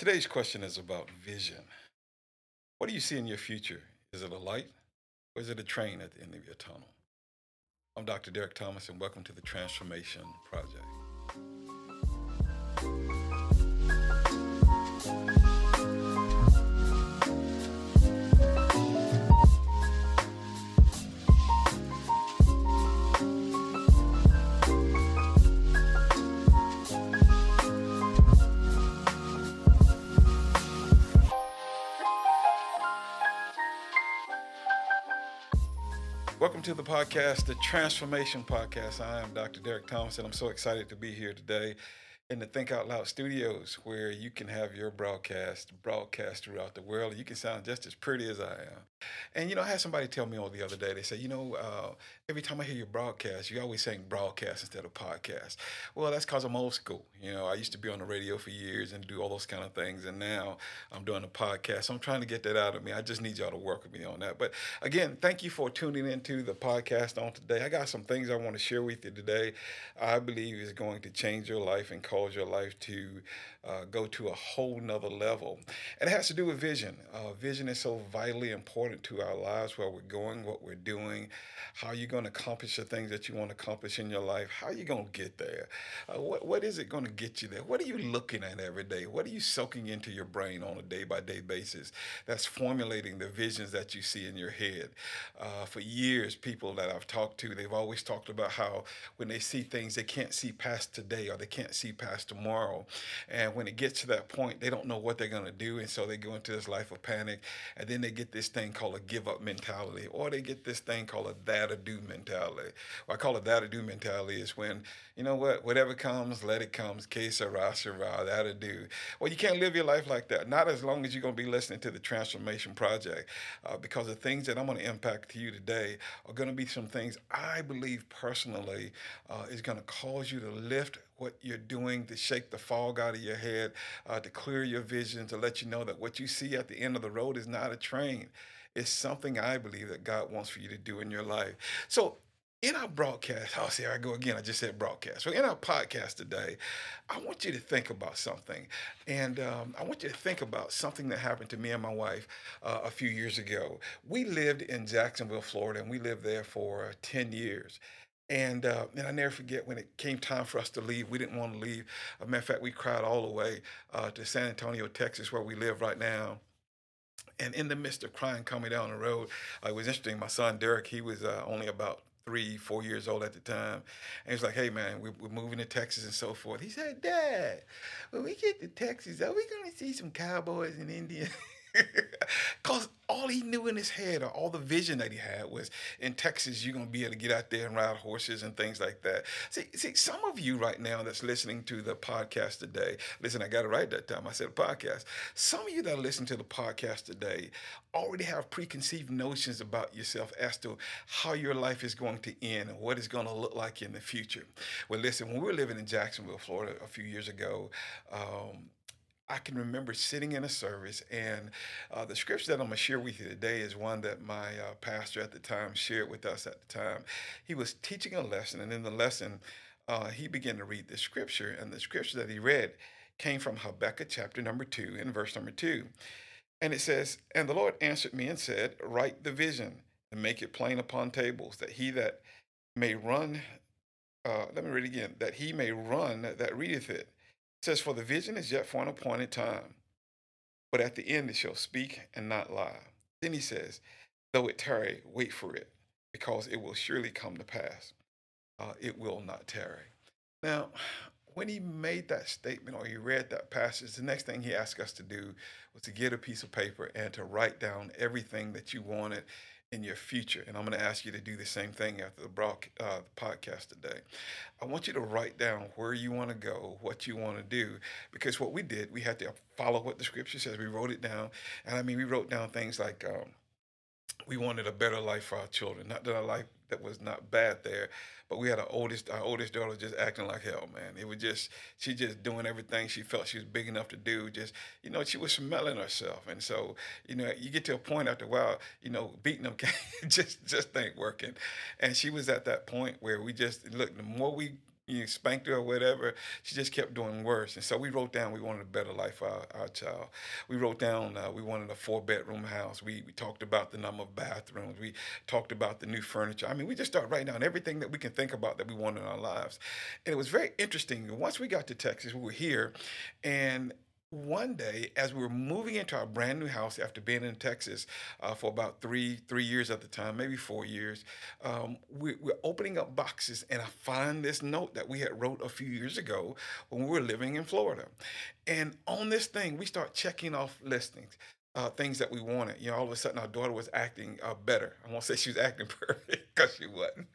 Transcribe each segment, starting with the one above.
Today's question is about vision. What do you see in your future? Is it a light or is it a train at the end of your tunnel? I'm Dr. Derek Thomas, and welcome to the Transformation Project. Welcome to the podcast, the Transformation Podcast. I am Dr. Derek Thomas, and I'm so excited to be here today in the Think Out Loud studios where you can have your broadcast broadcast throughout the world. You can sound just as pretty as I am. And you know, I had somebody tell me on the other day, they said, you know, uh, every time I hear your broadcast, you're always saying broadcast instead of podcast. Well, that's because I'm old school. You know, I used to be on the radio for years and do all those kind of things. And now I'm doing a podcast. So I'm trying to get that out of me. I just need y'all to work with me on that. But again, thank you for tuning into the podcast on today. I got some things I want to share with you today. I believe is going to change your life and cause your life to uh, go to a whole nother level. And it has to do with vision. Uh, vision is so vitally important to our lives, where we're going, what we're doing, how you're going to accomplish the things that you want to accomplish in your life, how you're going to get there. Uh, what, what is it going to get you there? What are you looking at every day? What are you soaking into your brain on a day by day basis that's formulating the visions that you see in your head? Uh, for years, people that I've talked to, they've always talked about how when they see things, they can't see past today or they can't see past tomorrow. And when it gets to that point, they don't know what they're going to do. And so they go into this life of panic. And then they get this thing called a give up mentality, or they get this thing called a that'll do mentality. What I call a that'll do mentality is when, you know what, whatever comes, let it come. Que sera, sera, that'll do. Well, you can't live your life like that. Not as long as you're going to be listening to the Transformation Project, uh, because the things that I'm going to impact to you today are going to be some things I believe personally uh, is going to cause you to lift what you're doing to shake the fog out of your head, uh, to clear your vision, to let you know that what you see at the end of the road is not a train. It's something I believe that God wants for you to do in your life. So, in our broadcast, oh, see, I go again. I just said broadcast. So, in our podcast today, I want you to think about something. And um, I want you to think about something that happened to me and my wife uh, a few years ago. We lived in Jacksonville, Florida, and we lived there for 10 years. And uh, and I never forget when it came time for us to leave. We didn't want to leave. As a matter of fact, we cried all the way uh, to San Antonio, Texas, where we live right now. And in the midst of crying coming down the road, uh, it was interesting. My son Derek, he was uh, only about three, four years old at the time. And he's like, hey, man, we're, we're, moving to Texas and so forth. He said, Dad, when we get to Texas, are we going to see some cowboys and Indians? Because all he knew in his head or all the vision that he had was in Texas, you're to be able to get out there and ride horses and things like that. See, see, some of you right now that's listening to the podcast today, listen, I got it right that time. I said podcast. Some of you that are listening to the podcast today already have preconceived notions about yourself as to how your life is going to end and what it's going to look like in the future. Well, listen, when we were living in Jacksonville, Florida a few years ago, um, I can remember sitting in a service, and uh, the scripture that I'm going to share with you today is one that my uh, pastor at the time shared with us at the time. He was teaching a lesson, and in the lesson, uh, he began to read the scripture, and the scripture that he read came from Habakkuk chapter number two, in verse number two. And it says, And the Lord answered me and said, Write the vision and make it plain upon tables, that he that may run, uh, let me read again, that he may run that readeth it says, For the vision is yet for an appointed time, but at the end it shall speak and not lie. Then he says, Though it tarry, wait for it, because it will surely come to pass. Uh, it will not tarry. Now, when he made that statement or he read that passage, the next thing he asked us to do was to get a piece of paper and to write down everything that you wanted in your future. And I'm going to ask you to do the same thing after the, broad, uh, the podcast today. I want you to write down where you want to go, what you want to do, because what we did, we had to follow what the scripture says. We wrote it down. And I mean, we wrote down things like um, we wanted a better life for our children, not that our life that was not bad there. But we had our oldest, our oldest daughter just acting like hell, man. It was just she just doing everything she felt she was big enough to do. Just you know, she was smelling herself, and so you know, you get to a point after a while, you know, beating them just just ain't working. And she was at that point where we just look. The more we you spanked her or whatever. She just kept doing worse. And so we wrote down we wanted a better life for our, our child. We wrote down uh, we wanted a four bedroom house. We, we talked about the number of bathrooms. We talked about the new furniture. I mean, we just started writing down everything that we can think about that we want in our lives. And it was very interesting. Once we got to Texas, we were here and one day as we were moving into our brand new house after being in texas uh, for about three three years at the time maybe four years um, we, we're opening up boxes. And i find this note that we had wrote a few years ago when we were living in florida. And on this thing we start checking off listings uh, things that we wanted. You know, all of a sudden our daughter was acting uh, better. I won't say she was acting perfect because she wasn't.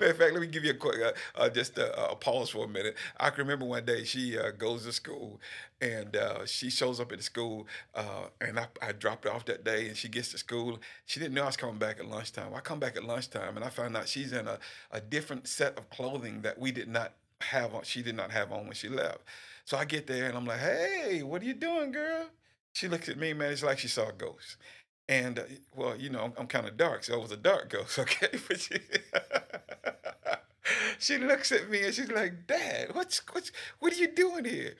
in fact, let me give you a quick, uh, uh just a, a, pause for a minute. I can remember one day she uh, goes to school and uh, she shows up at the school and I, I dropped her off that day and she gets to school. She didn't know I was coming back at lunchtime. I come back at lunchtime and I find out she's in a, a different set of clothing that we did not have on, she did not have on when she left. So I get there and I'm like, hey, what are you doing, girl? She looks at me, man. It's like she saw a ghost. And uh, well, you know, I'm, I'm kind of dark, so it was a dark ghost, okay? But she, she looks at me and she's like, "Dad, what's what's what are you doing here?"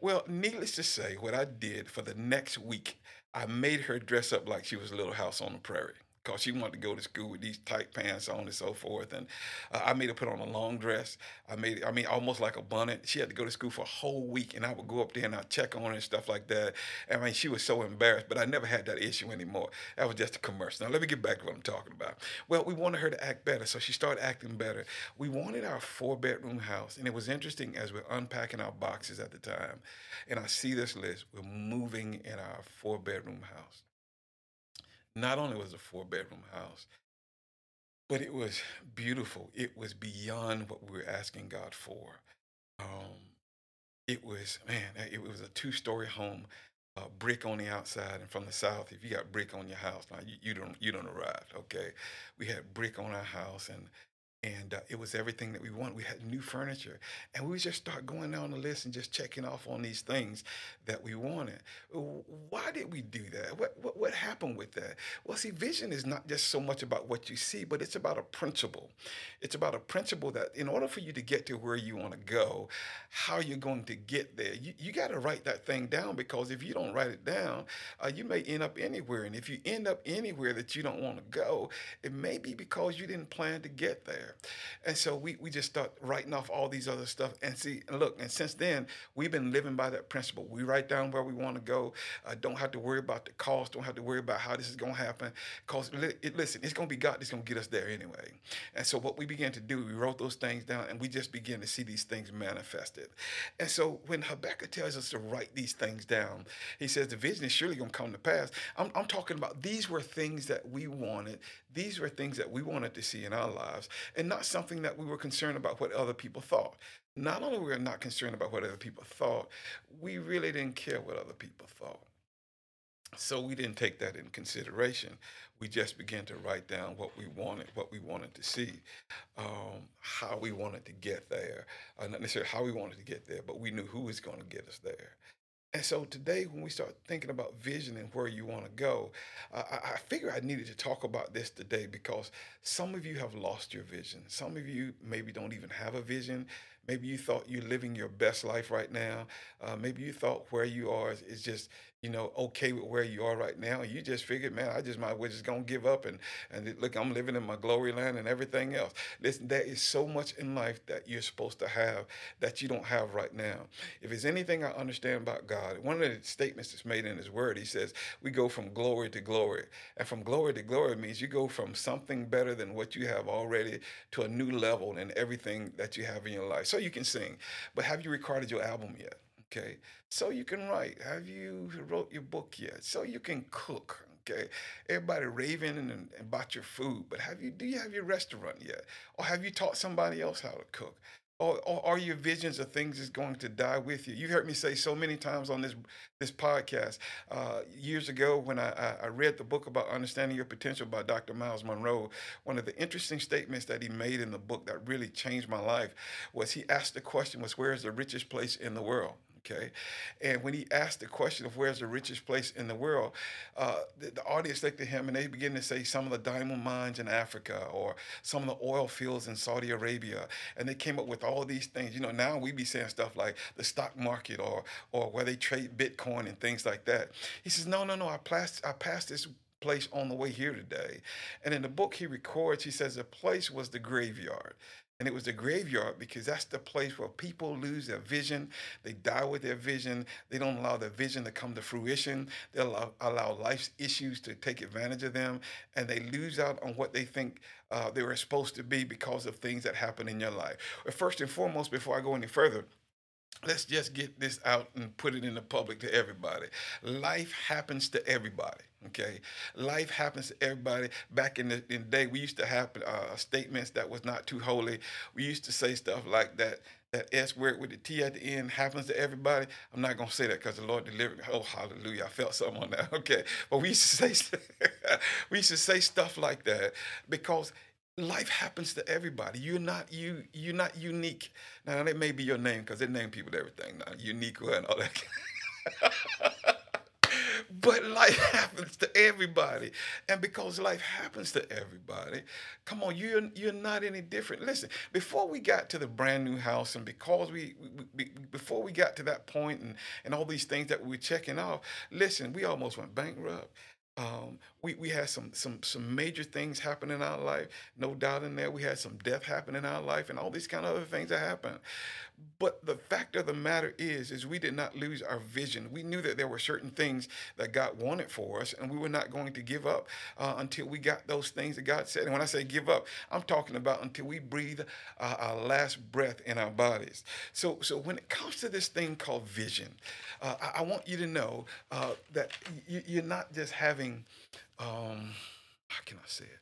Well, needless to say, what I did for the next week, I made her dress up like she was a Little House on the Prairie because she wanted to go to school with these tight pants on and so forth. And uh, I made her put on a long dress. I made, I mean, almost like a bonnet. She had to go to school for a whole week, and I would go up there and I'd check on her and stuff like that. I mean, she was so embarrassed, but I never had that issue anymore. That was just a commercial. Now, let me get back to what I'm talking about. Well, we wanted her to act better, so she started acting better. We wanted our four bedroom house, and it was interesting as we're unpacking our boxes at the time, and I see this list. We're moving in our four bedroom house not only was it a four bedroom house, but it was beautiful. It was beyond what we were asking God for. Um, it was, man, it was a two story home, uh, brick on the outside. And from the south, if you got brick on your house, now you, you don't you don't arrive. Okay, we had brick on our house, and and uh, it was everything that we wanted. We had new furniture, and we just start going down the list and just checking off on these things that we wanted. Why did we do that? What, what with that? Well, see, vision is not just so much about what you see, but it's about a principle. It's about a principle that in order for you to get to where you want to go, how you're going to get there, you, you got to write that thing down because if you don't write it down, uh, you may end up anywhere. And if you end up anywhere that you don't want to go, it may be because you didn't plan to get there there. And so we, we just start writing off all these other stuff. And see, and look, and since then, we've been living by that principle. We write down where we want to go. Uh, don't have to worry about the cost. Don't have to worry about how this is going to happen. Because listen, it's going to be God that's going to get us there anyway. And so what we began to do, we wrote those things down and we just began to see these things manifested. And so when Habakkuk tells us to write these things down, he says the vision is surely going to come to pass. I'm, I'm talking about these were things that we wanted. These were things that we wanted to see in our lives and not something that we were concerned about what other people thought. Not only were we not concerned about what other people thought, we really didn't care what other people thought. So we didn't take that in consideration. We just began to write down what we wanted, what we wanted to see, um, how we wanted to get there. Uh, not necessarily how we wanted to get there, but we knew who was going to get us there. And so today, when we start thinking about vision and where you want to go, uh, I, I figure I needed to talk about this today because some of you have lost your vision. Some of you maybe don't even have a vision. Maybe you thought you're living your best life right now. Uh, maybe you thought where you are is, is just you know, okay with where you are right now. You just figured, man, I just might well just gonna give up and and look, I'm living in my glory land and everything else. Listen, there is so much in life that you're supposed to have that you don't have right now. If there's anything I understand about God, one of the statements that's made in His Word, He says we go from glory to glory, and from glory to glory means you go from something better than what you have already to a new level in everything that you have in your life. So you can sing, but have you recorded your album yet? Okay. So you can write. Have you wrote your book yet? So you can cook. Okay. Everybody raving and, and about your food, but have you do you have your restaurant yet? Or have you taught somebody else how to cook? Or, or are your visions of things is going to die with you? You've heard me say so many times on this this podcast uh, years ago when I, I, I read the book about understanding your potential by Dr. Myles Munroe. One of the interesting statements that he made in the book that really changed my life was he asked the question was where is the richest place in the world? Okay, and when he asked the question of where's the richest place in the world, uh, the, the, audience looked at him and they began to say some of the diamond mines in Africa or some of the oil fields in Saudi Arabia, and they came up with all these things. You know, now we be saying stuff like the stock market or or where they trade Bitcoin and things like that. He says, no, no, no. I passed I passed this place on the way here today. And in the book he records, he says the place was the graveyard. And it was the graveyard because that's the place where people lose their vision. They die with their vision. They don't allow their vision to come to fruition. They allow, allow life's issues to take advantage of them. And they lose out on what they think uh, they were supposed to be because of things that happen in your life. But first and foremost, before I go any further, let's just get this out and put it in the public to everybody. Life happens to everybody. Okay, life happens to everybody. Back in the, in the day, we used to have uh, statements that was not too holy. We used to say stuff like that. That S word with the T at the end happens to everybody. I'm not gonna say that because the Lord delivered me. Oh, hallelujah! I felt something on that. Okay, but we used to say we used to say stuff like that because life happens to everybody. You're not you. You're not unique. Now that may be your name because they name people everything now. Unique and all that. but life happens to everybody, and because life happens to everybody, come on, you're you're not any different. Listen, before we got to the brand new house, and because we, we, before we got to that point, and and all these things that we were checking off, listen, we almost went bankrupt. Um, we, we had some some some major things happen in our life, no doubt in there. We had some death happen in our life and all these kind of other things that happened. But the fact of the matter is, is we did not lose our vision. We knew that there were certain things that God wanted for us, and we were not going to give up uh, until we got those things that God said. And when I say give up, I'm talking about until we breathe uh, our last breath in our bodies. So, so when it comes to this thing called vision, uh, I, I, want you to know uh, that you, you're not just having um, how can I say it?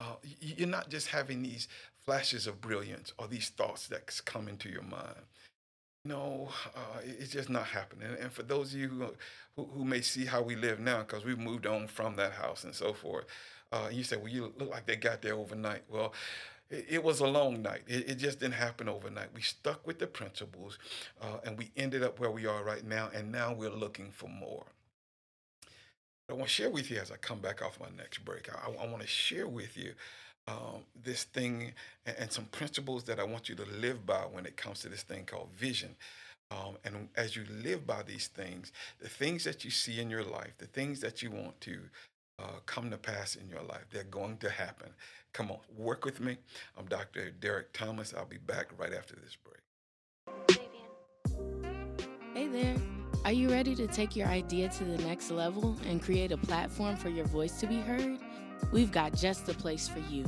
Uh, you're not just having these flashes of brilliance or these thoughts that come into your mind. No, uh, it's just not happening. And for those of you who, who, who may see how we live now, because we've moved on from that house and so forth, uh, you say, well, you look like they got there overnight. Well, it, it was a long night. It, it, just didn't happen overnight. We stuck with the principles uh, and we ended up where we are right now. And now we're looking for more. I want to share with you as I come back off my next break. I, I want to share with you um, this thing and, and, some principles that I want you to live by when it comes to this thing called vision. Um, and as you live by these things, the things that you see in your life, the things that you want to uh, come to pass in your life, they're going to happen. Come on, work with me. I'm Dr. Derek Thomas. I'll be back right after this break. Hey there. Are you ready to take your idea to the next level and create a platform for your voice to be heard? We've got just the place for you.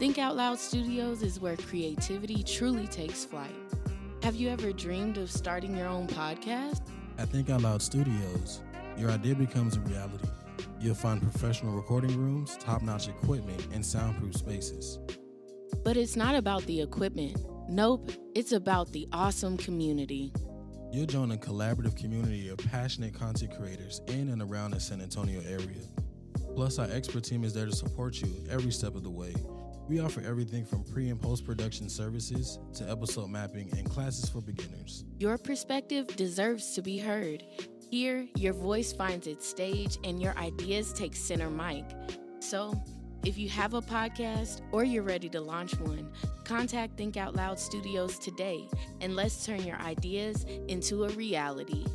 Think Out Loud Studios is where creativity truly takes flight. Have you ever dreamed of starting your own podcast? At Think Out Loud Studios, your idea becomes a reality. You'll find professional recording rooms, top notch equipment, and soundproof spaces. But it's not about the equipment. Nope, it's about the awesome community. You'll join a collaborative community of passionate content creators in and around the San Antonio area. Plus, our expert team is there to support you every step of the way. We offer everything from pre and post production services to episode mapping and classes for beginners. Your perspective deserves to be heard. Here, your voice finds its stage and your ideas take center mic. So, if you have a podcast or you're ready to launch one, contact Think Out Loud Studios today and let's turn your ideas into a reality.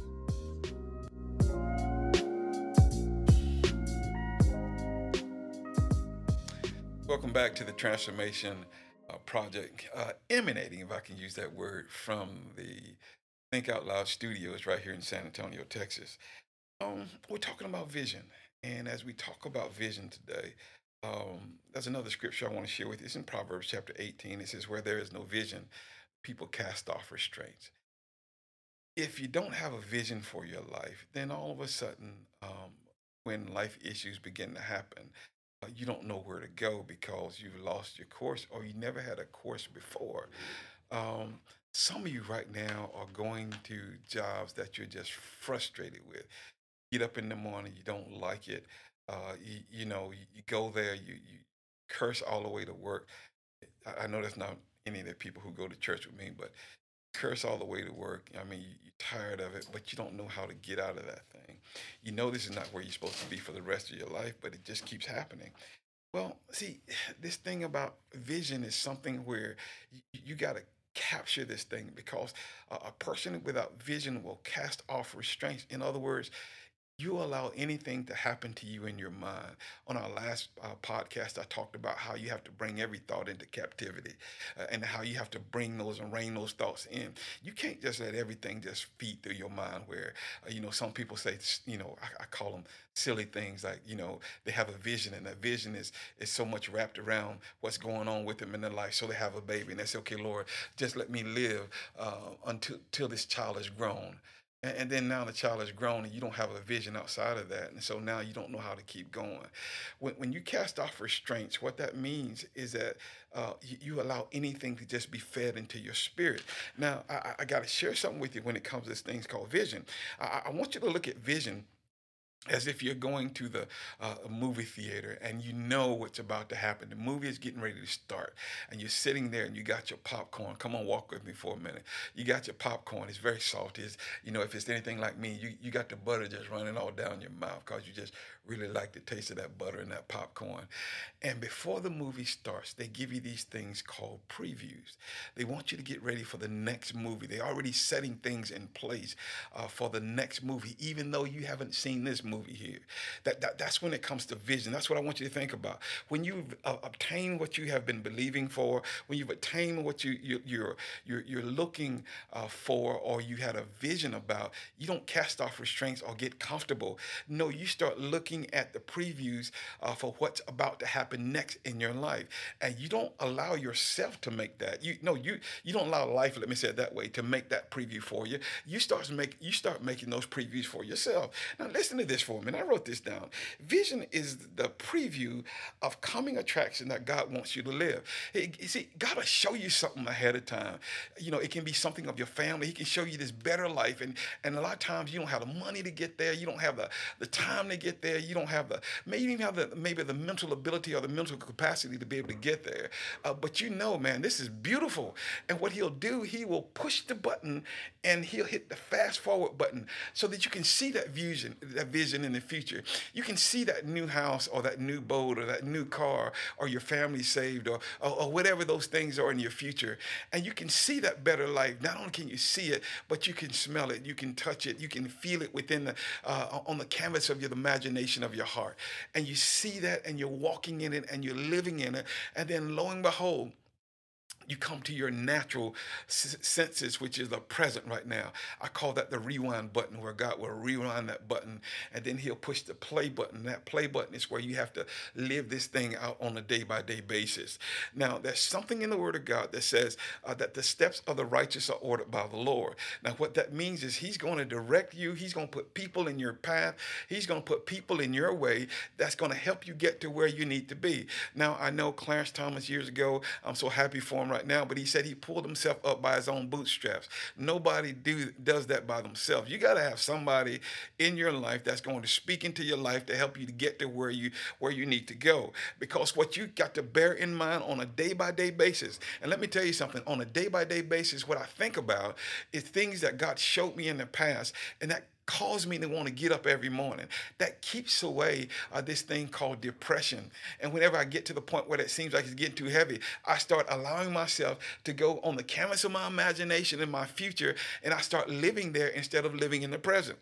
Welcome back to the Transformation uh, Project, uh, emanating, if I can use that word, from the Think Out Loud Studios right here in San Antonio, Texas. Um, we're talking about vision. And as we talk about vision today, um, another scripture I want to share with you. It's in Proverbs chapter 18. It says, Where there is no vision, people cast off restraints. If you don't have a vision for your life, then all of a sudden, um, when life issues begin to happen, uh, you don't know where to go because you've lost your course or you never had a course before. Um, some of you right now are going to jobs that you're just frustrated with. Get up in the morning, you don't like it. Uh, you, you know, you, go there, you, you curse all the way to work. I, I know that's not any of the people who go to church with me, but curse all the way to work. I mean, you're tired of it, but you don't know how to get out of that thing. You know this is not where you're supposed to be for the rest of your life, but it just keeps happening. Well, see, this thing about vision is something where you, you got to capture this thing because a, a person without vision will cast off restraints. In other words, you allow anything to happen to you in your mind. On our last uh, podcast, I talked about how you have to bring every thought into captivity uh, and how you have to bring those and rein those thoughts in. You can't just let everything just feed through your mind where, uh, you know, some people say, you know, I, I, call them silly things like, you know, they have a vision and that vision is, is so much wrapped around what's going on with them in their life. So they have a baby and they say, okay, Lord, just let me live uh, until, until this child is grown. And, and then now the child is grown and you don't have a vision outside of that. And so now you don't know how to keep going. When, when you cast off restraints, what that means is that uh, you, you, allow anything to just be fed into your spirit. Now, I, I got to share something with you when it comes to this thing called vision. I, I want you to look at vision as if you're going to the uh, movie theater and you know what's about to happen. The movie is getting ready to start, and you're sitting there and you got your popcorn. Come on, walk with me for a minute. You got your popcorn. It's very salty. It's, you know, if it's anything like me, you, you got the butter just running all down your mouth because you just really like the taste of that butter and that popcorn. And before the movie starts, they give you these things called previews. They want you to get ready for the next movie. They're already setting things in place uh, for the next movie, even though you haven't seen this movie here. That, that That's when it comes to vision. That's what I want you to think about. When you've uh, obtained what you have been believing for, when you've attained what you, you, you're, you're, you're looking uh, for or you had a vision about, you don't cast off restraints or get comfortable. No, you start looking looking at the previews uh, for what's about to happen next in your life, and you don't allow yourself to make that. You no, you you don't allow life. Let me say it that way to make that preview for you. You start make you start making those previews for yourself. Now listen to this for a minute. I wrote this down. Vision is the preview of coming attraction that God wants you to live. you see, God will show you something ahead of time. You know, it can be something of your family. He can show you this better life, and and a lot of times you don't have the money to get there. You don't have the the time to get there you don't have the maybe even have the maybe the mental ability or the mental capacity to be able to get there. Uh, but you know, man, this is beautiful. And what he'll do, he will push the button and he'll hit the fast forward button so that you can see that vision, that vision in the future. You can see that new house or that new boat or that new car or your family saved or, or, or whatever those things are in your future. And you can see that better life. Not only can you see it, but you can smell it, you can touch it, you can feel it within the uh, on the canvas of your imagination of your heart. And you see that and you're walking in it and you're living in it. And then lo and behold, you come to your natural senses, which is the present right now. I call that the rewind button, where God will rewind that button and then He'll push the play button. That play button is where you have to live this thing out on a day by day basis. Now, there's something in the Word of God that says uh, that the steps of the righteous are ordered by the Lord. Now, what that means is He's going to direct you, He's going to put people in your path, He's going to put people in your way that's going to help you get to where you need to be. Now, I know Clarence Thomas years ago, I'm so happy for him right now, but he said he pulled himself up by his own bootstraps. Nobody do does that by themselves. You got to have somebody in your life that's going to speak into your life to help you to get to where you where you need to go. Because what you got to bear in mind on a day by day basis, and let me tell you something, on a day by day basis, what I think about is things that God showed me in the past, and that cause me to want to get up every morning. That keeps away uh, this thing called depression. And whenever I get to the point where it seems like it's getting too heavy, I start allowing myself to go on the canvas of my imagination in my future, and I start living there instead of living in the present.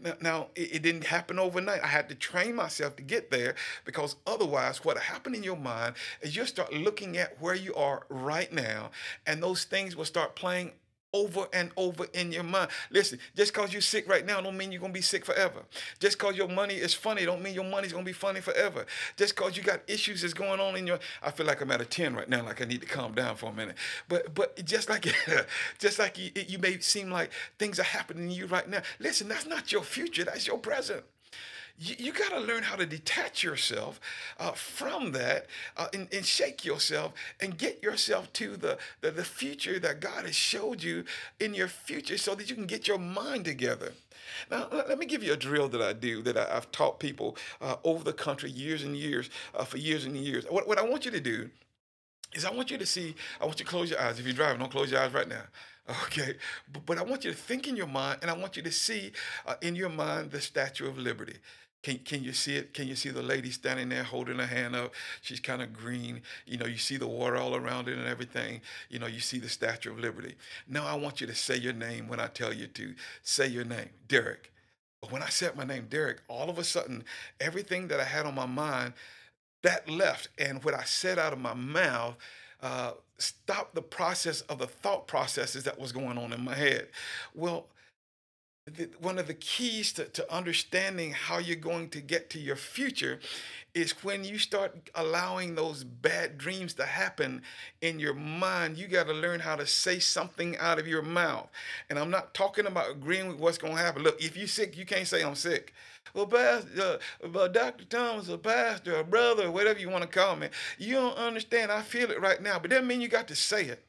Now, now it, it, didn't happen overnight. I had to train myself to get there because otherwise, what happened in your mind is you'll start looking at where you are right now, and those things will start playing over and over in your mind. Listen, just because you're sick right now don't mean you're to be sick forever. Just because your money is funny don't mean your money's to be funny forever. Just because you got issues that's going on in your I feel like I'm at a 10 right now like I need to calm down for a minute. But but just like just like you, you may seem like things are happening to you right now. Listen, that's not your future, that's your present you, you got to learn how to detach yourself uh, from that uh, and, and, shake yourself and get yourself to the, the, the future that God has showed you in your future so that you can get your mind together. Now, let me give you a drill that I do that I, have taught people uh, over the country years and years, uh, for years and years. What, what I want you to do is I want you to see, I want you to close your eyes. If you're driving, don't close your eyes right now. Okay, but, but I want you to think in your mind, and I want you to see uh, in your mind the Statue of Liberty. Can, can you see it? Can you see the lady standing there holding her hand up? She's kind of green. You know, you see the water all around it and everything. You know, you see the Statue of Liberty. Now I want you to say your name when I tell you to. Say your name, Derek. But when I said my name, Derek, all of a sudden, everything that I had on my mind, that left. And what I said out of my mouth, uh, stopped the process of the thought processes that was going on in my head. Well, one of the keys to, to understanding how you're going to get to your future is when you start allowing those bad dreams to happen in your mind, you got to learn how to say something out of your mouth. And I'm not talking about agreeing with what's going to happen. Look, if you're sick, you can't say I'm sick. Well, Pastor, uh, Dr. Thomas, a pastor, a brother, whatever you want to call me, you don't understand. I feel it right now, but that mean you got to say it.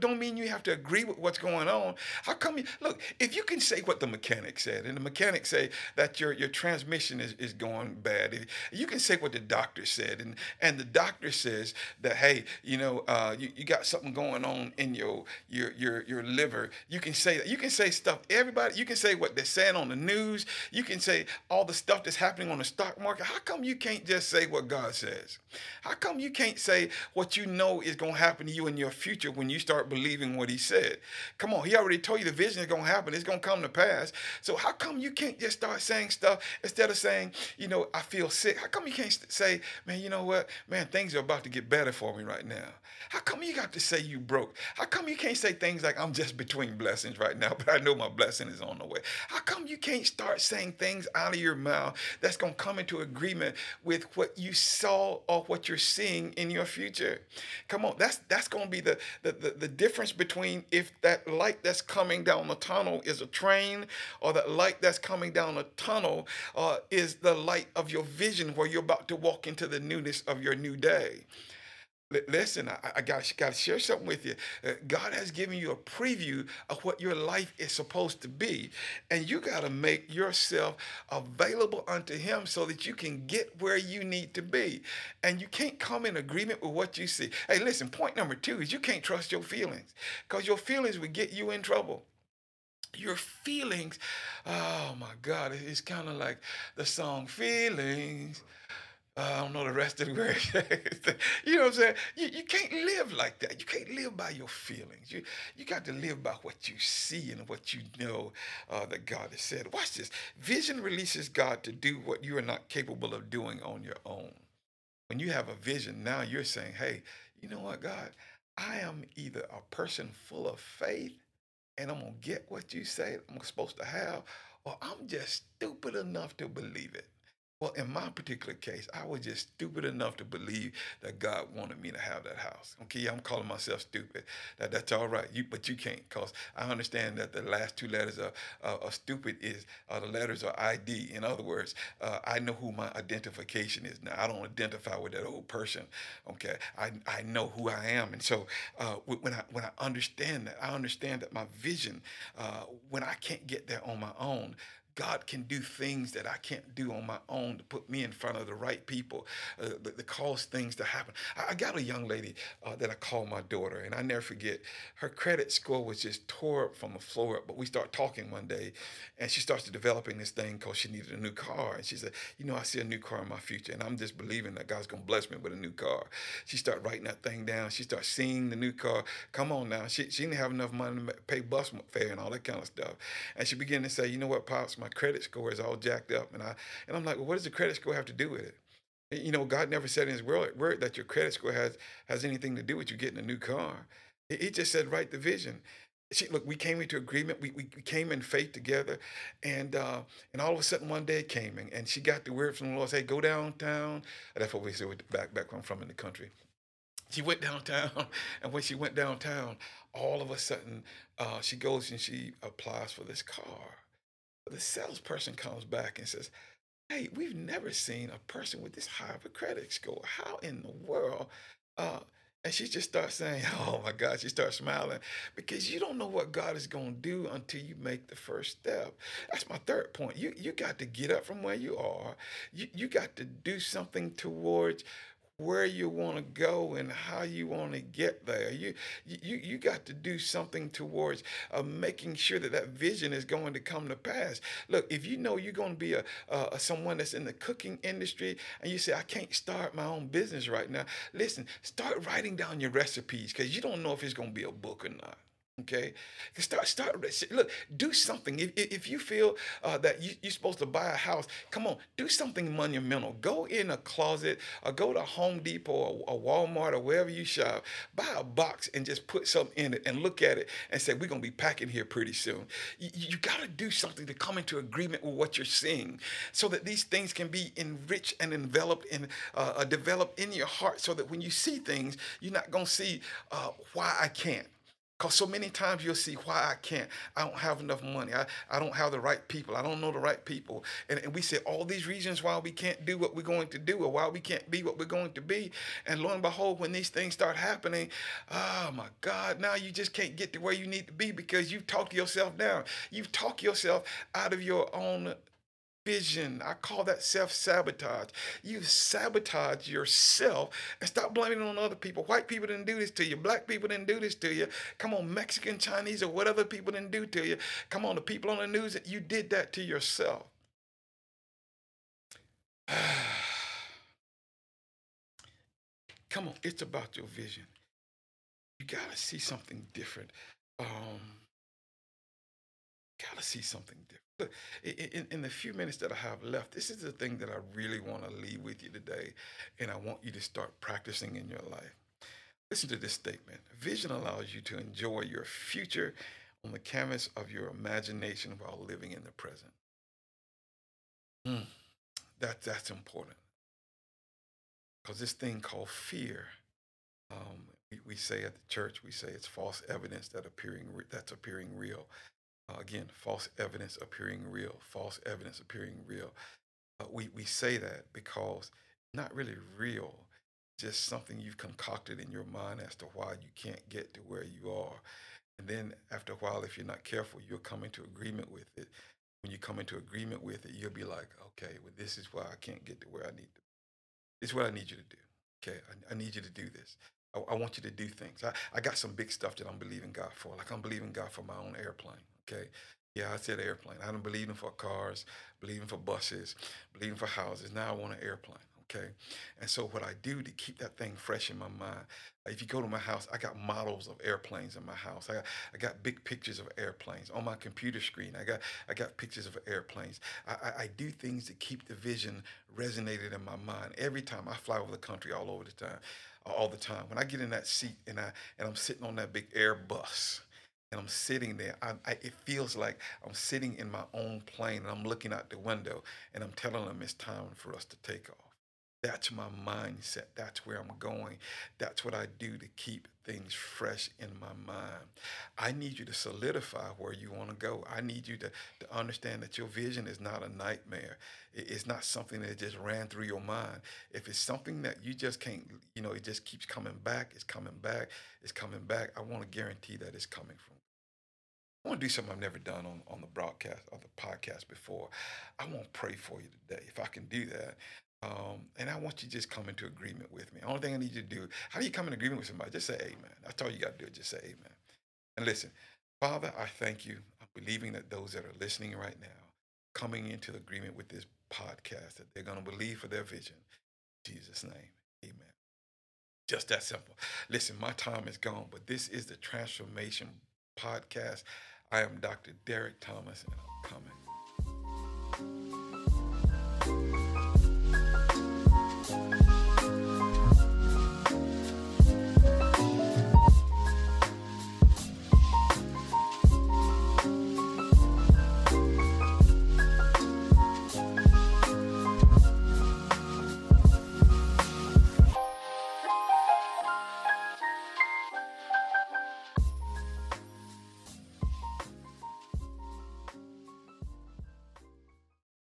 Don't mean you have to agree with what's going on. How come you look? If you can say what the mechanic said, and the mechanic say that your your transmission is, is going bad, you can say what the doctor said, and and the doctor says that hey, you know, uh, you, you got something going on in your your your your liver. You can say that. You can say stuff. Everybody, you can say what they're saying on the news. You can say all the stuff that's happening on the stock market. How come you can't just say what God says? How come you can't say what you know is going to happen to you in your future when you start start believing what he said. Come on, he already told you the vision is going to happen. It's going to come to pass. So how come you can't just start saying stuff instead of saying, you know, I feel sick? How come you can't say, man, you know what? Man, things are about to get better for me right now. How come you got to say you broke? How come you can't say things like I'm just between blessings right now, but I know my blessing is on the way? How come you can't start saying things out of your mouth that's going to come into agreement with what you saw or what you're seeing in your future? Come on, that's that's going to be the the, the the difference between if that light that's coming down the tunnel is a train or that light that's coming down the tunnel uh, is the light of your vision where you're about to walk into the newness of your new day. Listen, I, got to share something with you. Uh, God has given you a preview of what your life is supposed to be, and you got to make yourself available unto Him so that you can get where you need to be. And you can't come in agreement with what you see. Hey, listen, point number two is you can't trust your feelings because your feelings will get you in trouble your feelings oh my god it's kind of like the song feelings I don't know the rest of the words. you know what I'm saying? You, you can't live like that. You can't live by your feelings. You you got to live by what you see and what you know uh, that God has said. Watch this. Vision releases God to do what you are not capable of doing on your own. When you have a vision, now you're saying, hey, you know what, God? I am either a person full of faith and I'm going to get what you say I'm supposed to have, or I'm just stupid enough to believe it. Well, in my particular case, I was just stupid enough to believe that God wanted me to have that house. Okay, I'm calling myself stupid. That that's all right. You, but you can't, cause I understand that the last two letters of, stupid is the letters are ID. In other words, uh, I know who my identification is now. I don't identify with that old person. Okay, I I know who I am, and so uh, when I when I understand that, I understand that my vision, uh, when I can't get there on my own, God can do things that I can't do on my own to put me in front of the right people, uh, that, cause things to happen. I, I got a young lady uh, that I call my daughter, and I never forget. Her credit score was just tore up from the floor up. But we start talking one day, and she starts developing this thing because she needed a new car. And she said, "You know, I see a new car in my future, and I'm just believing that God's gonna bless me with a new car." She started writing that thing down. She started seeing the new car. Come on now, she she didn't have enough money to pay bus fare and all that kind of stuff, and she began to say, "You know what, pops." My credit score is all jacked up. And I and I'm like, well, what does the credit score have to do with it? You know, God never said in His word, word that your credit score has has anything to do with you getting a new car. He just said, write the vision. She, look, we came into agreement. We, we, came in faith together, and uh, and all of a sudden one day came, and, and she got the word from the Lord, say, go downtown. That's what we said back back when I'm from in the country. She went downtown, and when she went downtown, all of a sudden uh, she goes and she applies for this car the salesperson comes back and says, Hey, we've never seen a person with this high of a credit score. How in the world? Uh, and she just starts saying, Oh my God, she starts smiling because you don't know what God is going to do until you make the first step. That's my third point. You, you got to get up from where you are, you, you got to do something towards where you want to go and how you want to get there. You you you got to do something towards uh, making sure that that vision is going to come to pass. Look, if you know you're going to be a, a someone that's in the cooking industry and you say I can't start my own business right now, listen, start writing down your recipes because you don't know if it's going to be a book or not. Okay, start start look. Do something. If, if you feel uh, that you, you're supposed to buy a house, come on, do something monumental. Go in a closet, or go to Home Depot or, or Walmart or wherever you shop. Buy a box and just put something in it and look at it and say, "We're gonna be packing here pretty soon." You, you got to do something to come into agreement with what you're seeing, so that these things can be enriched and enveloped and uh, uh, developed in your heart, so that when you see things, you're not gonna see uh, why I can't. Because so many times you'll see why I can't. I don't have enough money. I, I don't have the right people. I don't know the right people. And, and we say all these reasons why we can't do what we're going to do or why we can't be what we're going to be. And lo and behold, when these things start happening, oh my God, now you just can't get to where you need to be because you've talked yourself down. You've talked yourself out of your own vision. I call that self sabotage. You sabotage yourself and stop blaming on other people. White people didn't do this to you. Black people didn't do this to you. Come on, Mexican, Chinese, or whatever people didn't do to you. Come on, the people on the news, you did that to yourself. Come on, it's about your vision. You got to see something different. Um, got to see something different. In, in, the few minutes that I have left, this is the thing that I really want to leave with you today, and I want you to start practicing in your life. Listen to this statement Vision allows you to enjoy your future on the canvas of your imagination while living in the present. Mm, that, that's important. Because this thing called fear, um, we, we, say at the church, we say it's false evidence that appearing that's appearing real. Uh, again, false evidence appearing real, false evidence appearing real. Uh, we, we say that because not really real, just something you've concocted in your mind as to why you can't get to where you are. And then after a while, if you're not careful, you'll come into agreement with it. When you come into agreement with it, you'll be like, okay, well, this is why I can't get to where I need to. This is what I need you to do. Okay, I, I need you to do this. I, I, want you to do things. I, I got some big stuff that I'm believing God for. Like I'm believing God for my own airplane. Okay. Yeah, I said airplane. I don't believe in for cars, believing for buses, believing for houses. Now I want an airplane. Okay. And so what I do to keep that thing fresh in my mind, if you go to my house, I got models of airplanes in my house. I got, I got big pictures of airplanes on my computer screen. I got I got pictures of airplanes. I, I, I do things to keep the vision resonated in my mind every time I fly over the country, all over the time, all the time. When I get in that seat and I and I'm sitting on that big Airbus and I'm sitting there. I, I, it feels like I'm sitting in my own plane and I'm looking out the window and I'm telling them it's time for us to take off. That's my mindset. That's where I'm going. That's what I do to keep things fresh in my mind. I need you to solidify where you want to go. I need you to, to understand that your vision is not a nightmare. It's not something that just ran through your mind. If it's something that you just can't, you know, it just keeps coming back, it's coming back, it's coming back, I want to guarantee that it's coming from I want to do something I've never done on, on the broadcast or the podcast before. I want to pray for you today if I can do that. Um, and I want you to just come into agreement with me. The only thing I need you to do, how do you come in agreement with somebody? Just say amen. That's all you got to do. Just say amen. And listen, Father, I thank you. I'm believing that those that are listening right now, coming into agreement with this podcast, that they're going to believe for their vision. In Jesus' name, amen. Just that simple. Listen, my time is gone, but this is the Transformation Podcast. I am Dr. Derek Thomas, and I'm coming.